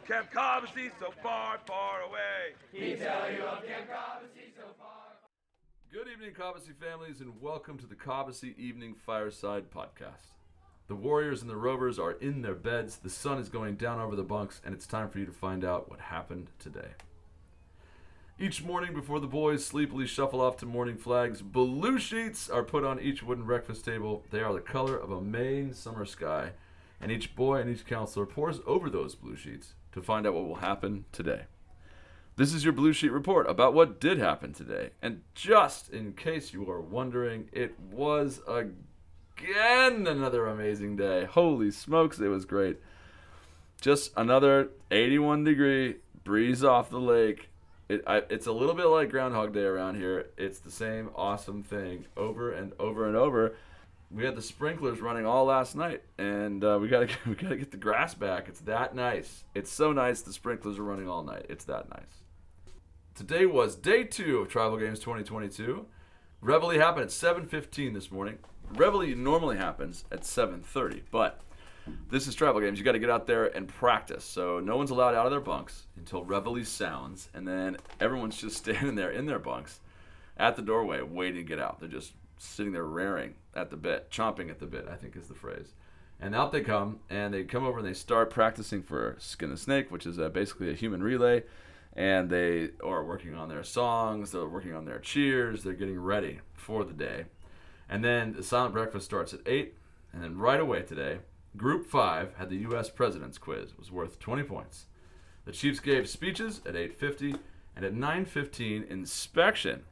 of Camp Cobbossee so far, far away. He'd tell you of Camp Cobbossee so far. Good evening, Cobbossee families, and welcome to the Cobbossee Evening Fireside Podcast. The Warriors and the Rovers are in their beds, the sun is going down over the bunks, and it's time for you to find out what happened today. Each morning before the boys sleepily shuffle off to morning flags, blue sheets are put on each wooden breakfast table. They are the color of a Maine summer sky, and each boy and each counselor pores over those blue sheets to find out what will happen today. This is your Blue Sheet report about what did happen today. And just in case you are wondering, it was again another amazing day. Holy smokes, it was great. Just another 81 degree breeze off the lake. It, I, it's a little bit like Groundhog Day around here. It's the same awesome thing over and over and over. We had the sprinklers running all last night, and uh, we gotta we gotta get the grass back. It's that nice. It's so nice. The sprinklers are running all night. It's that nice. Today was day two of Tribal Games 2022. Reveille happened at 7:15 this morning. Reveille normally happens at 7:30, but this is Tribal Games. You got to get out there and practice. So no one's allowed out of their bunks until Reveille sounds, and then everyone's just standing there in their bunks at the doorway waiting to get out. They're just sitting there raring at the bit, chomping at the bit, I think is the phrase. And out they come, and they come over and they start practicing for Skin the Snake, which is uh, basically a human relay. And they are working on their songs, they're working on their cheers, they're getting ready for the day. And then the silent breakfast starts at 8, and then right away today, Group 5 had the U.S. President's Quiz. It was worth 20 points. The Chiefs gave speeches at 8.50, and at 9.15, inspection.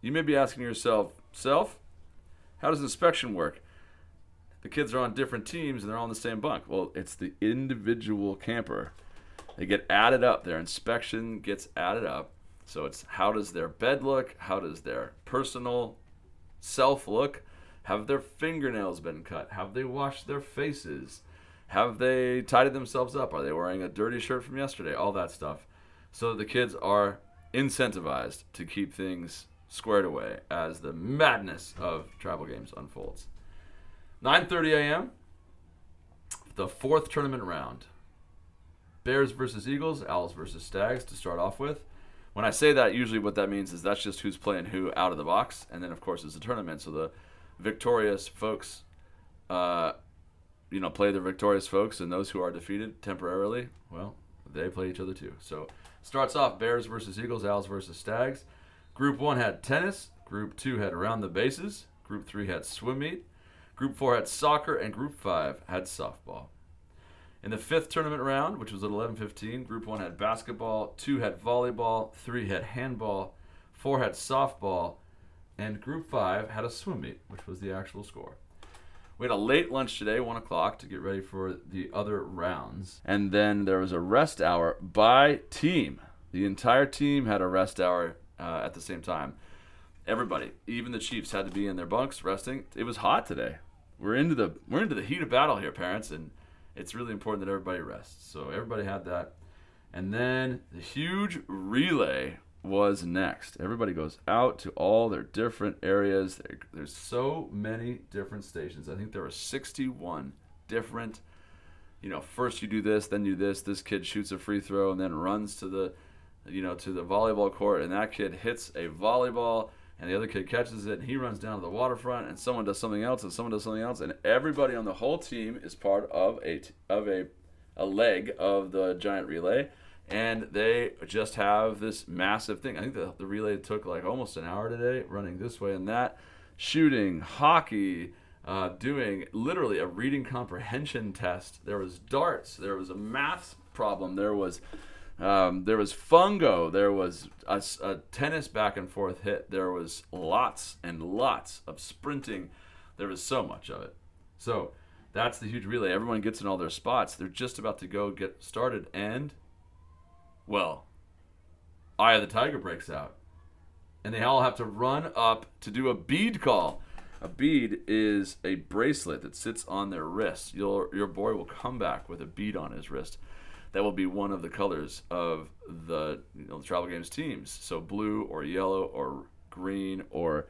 You may be asking yourself, self, how does inspection work? The kids are on different teams and they're all in the same bunk. Well, it's the individual camper. They get added up. Their inspection gets added up. So it's how does their bed look? How does their personal self look? Have their fingernails been cut? Have they washed their faces? Have they tidied themselves up? Are they wearing a dirty shirt from yesterday? All that stuff. So the kids are incentivized to keep things squared away as the madness of tribal games unfolds. 9:30 a.m. The fourth tournament round. Bears versus Eagles, Owls versus Stags to start off with. When I say that, usually what that means is that's just who's playing who out of the box, and then of course it's a tournament, so the victorious folks, uh, you know, play the victorious folks, and those who are defeated temporarily, well, they play each other too. So starts off Bears versus Eagles, Owls versus Stags. Group one had tennis. Group two had around the bases. Group three had swim meet. Group four had soccer, and Group five had softball. In the fifth tournament round, which was at 11:15, Group One had basketball, two had volleyball, three had handball, four had softball, and Group Five had a swim meet, which was the actual score. We had a late lunch today, one o'clock, to get ready for the other rounds, and then there was a rest hour by team. The entire team had a rest hour uh, at the same time. Everybody, even the Chiefs, had to be in their bunks resting. It was hot today. We're into the we're into the heat of battle here, parents, and it's really important that everybody rests. So everybody had that. And then the huge relay was next. Everybody goes out to all their different areas. There, there's so many different stations. I think there were 61 different, you know, first you do this, then you do this. This kid shoots a free throw and then runs to the, you know, to the volleyball court, and that kid hits a volleyball and the other kid catches it and he runs down to the waterfront and someone does something else and someone does something else and everybody on the whole team is part of a of a a leg of the giant relay and they just have this massive thing. I think the, the relay took like almost an hour today running this way and that, shooting, hockey, uh, doing literally a reading comprehension test. There was darts, there was a math problem, there was um, there was fungo. There was a, a, tennis back and forth hit. There was lots and lots of sprinting. There was so much of it. So That's the huge relay. Everyone gets in all their spots. They're just about to go get started, and well, Eye of the Tiger breaks out, and they all have to run up to do a bead call. A bead is a bracelet that sits on their wrist. Your your boy will come back with a bead on his wrist. That will be one of the colors of the you know the tribal games teams. So blue or yellow or green or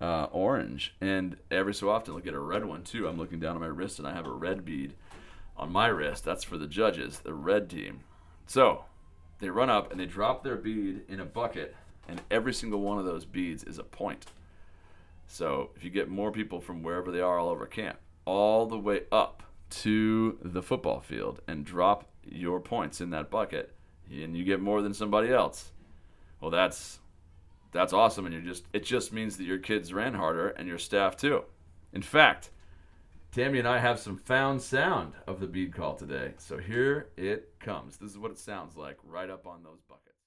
uh, orange. And every so often they'll get a red one too. I'm looking down at my wrist and I have a red bead on my wrist. That's for the judges, the red team. So they run up and they drop their bead in a bucket, and every single one of those beads is a point. So if you get more people from wherever they are all over camp, all the way up to the football field and drop your points in that bucket, and you get more than somebody else, well, that's that's awesome, and you just it just means that your kids ran harder and your staff too. In fact, Tammy and I have some found sound of the bead call today. So here it comes. This is what it sounds like right up on those buckets.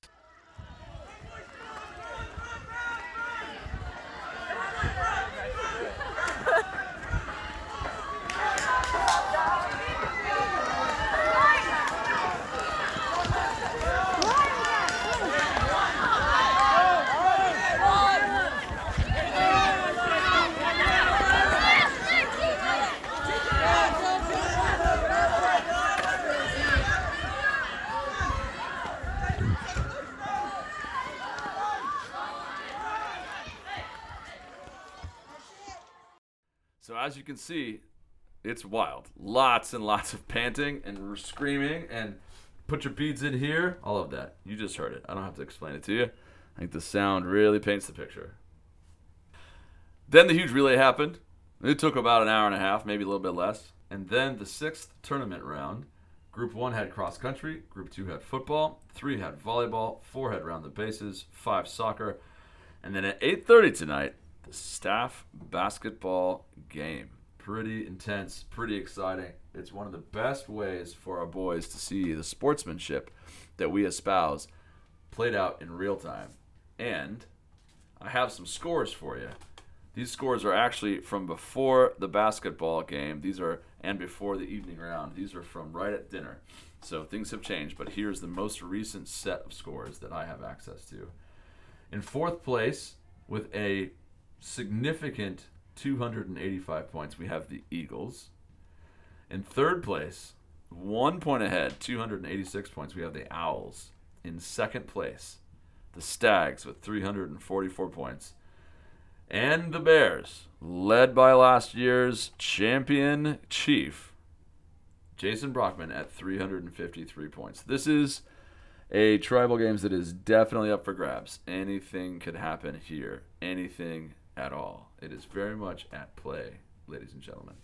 So as you can see, it's wild. Lots and lots of panting and screaming and put your beads in here. All of that. You just heard it. I don't have to explain it to you. I think the sound really paints the picture. Then the huge relay happened. It took about an hour and a half, maybe a little bit less. And then the sixth tournament round. Group one had cross country, group two had football, three had volleyball, four had round the bases, five soccer, and then at 8:30 tonight, staff basketball game. Pretty intense, pretty exciting. It's one of the best ways for our boys to see the sportsmanship that we espouse played out in real time. And I have some scores for you. These scores are actually from before the basketball game. These are and before the evening round. These are from right at dinner. So things have changed, but here's the most recent set of scores that I have access to. In fourth place with a significant 285 points, we have the Eagles. In third place, one point ahead, 286 points, we have the Owls. In second place, the Stags with 344 points. And the Bears, led by last year's champion chief, Jason Brockman, at 353 points. This is a tribal games that is definitely up for grabs. Anything could happen here. Anything at all. It is very much at play, ladies and gentlemen.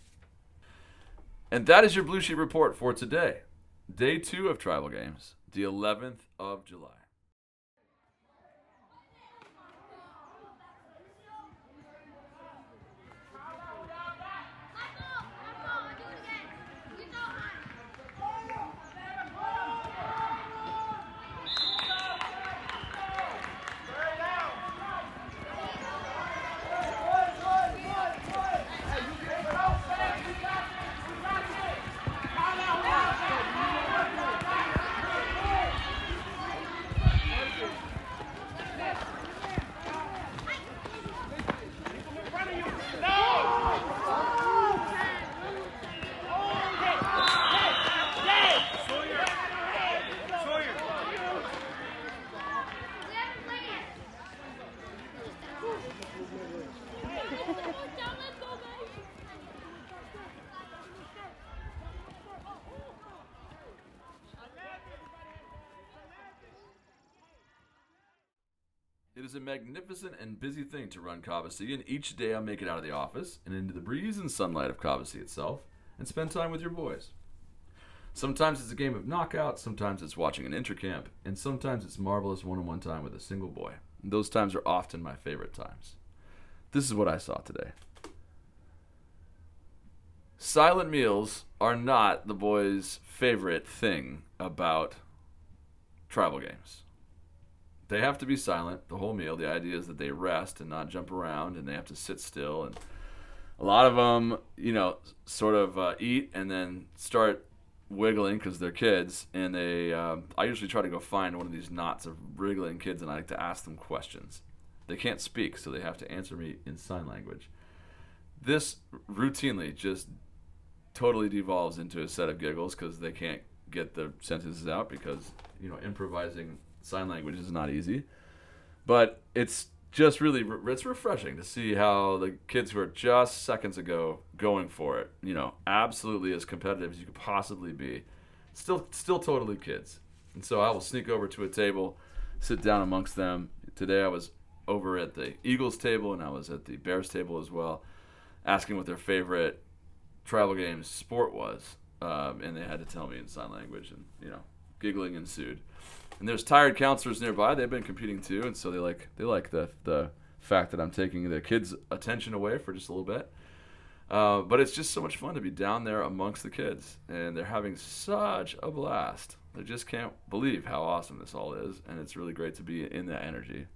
And that is your Blue Sheet report for today. Day two of tribal games, the 11th of July. Is a magnificent and busy thing to run Cobbossee, and each day I make it out of the office and into the breeze and sunlight of Cobbossee itself and spend time with your boys. Sometimes it's a game of knockout, sometimes it's watching an intercamp, and sometimes it's marvelous one on one time with a single boy. And those times are often my favorite times. This is what I saw today. Silent meals are not the boys' favorite thing about tribal games. They have to be silent the whole meal. The idea is that they rest and not jump around, and they have to sit still and a lot of them, you know, sort of uh, eat and then start wiggling because they're kids, and they. Um, I usually try to go find one of these knots of wriggling kids, and I like to ask them questions. They can't speak, so they have to answer me in sign language. This routinely just totally devolves into a set of giggles because they can't get the sentences out because you know improvising sign language is not easy. But it's just really it's refreshing to see how the kids who are just seconds ago going for it, you know, absolutely as competitive as you could possibly be, still still totally kids. And so I will sneak over to a table, sit down amongst them. Today I was over at the Eagles table and I was at the Bears table as well, asking what their favorite tribal games sport was, um, and they had to tell me in sign language, and you know, giggling ensued. And there's tired counselors nearby. They've been competing too, and so they like they like the the fact that I'm taking the kids' attention away for just a little bit. Uh, but it's just so much fun to be down there amongst the kids, and they're having such a blast. They just can't believe how awesome this all is, and it's really great to be in that energy.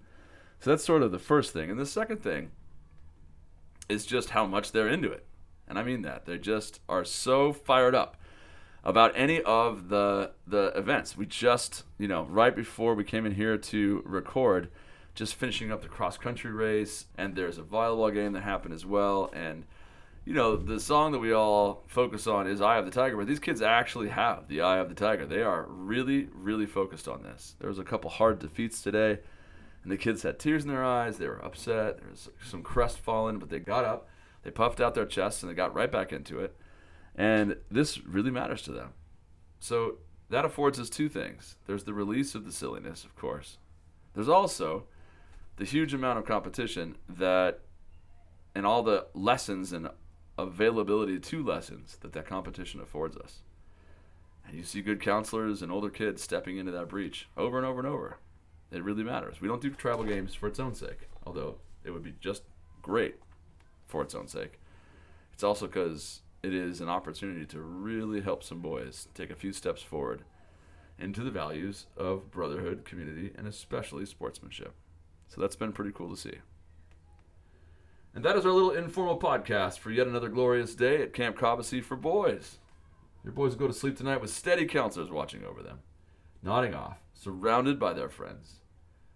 So that's sort of the first thing. And the second thing is just how much they're into it. And I mean that. They just are so fired up about any of the the events. We just, you know, right before we came in here to record, just finishing up the cross country race, and there's a volleyball game that happened as well. And you know, the song that we all focus on is "Eye of the Tiger," but these kids actually have the eye of the tiger. They are really, really focused on this. There was a couple hard defeats today, and the kids had tears in their eyes. They were upset. There was some crestfallen, but they got up, they puffed out their chests, and they got right back into it. And this really matters to them. So that affords us two things there's the release of the silliness, of course. There's also the huge amount of competition that, and all the lessons and availability to lessons that that competition affords us. And you see good counselors and older kids stepping into that breach over and over and over. It really matters. We don't do tribal games for its own sake, although it would be just great for its own sake. It's also because it is an opportunity to really help some boys take a few steps forward into the values of brotherhood, community, and especially sportsmanship. So that's been pretty cool to see. And that is our little informal podcast for yet another glorious day at Camp Cobbossee for boys. Your boys go to sleep tonight with steady counselors watching over them, nodding off, surrounded by their friends.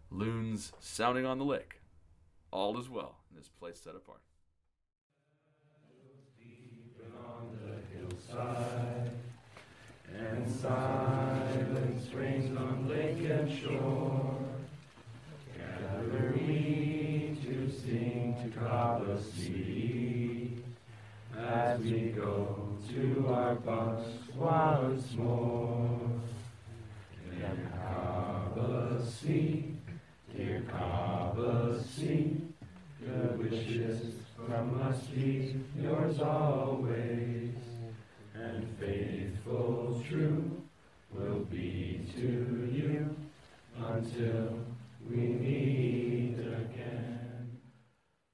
Loons sounding on the lake. All is well in this place set apart. Side, and silence reigns on lake and shore. Gather we to sing to Cobbossee as we go to our bunks once more. Dear Cobbossee, dear Cobbossee, good wishes from us be yours always and faithful, true will be to you until we meet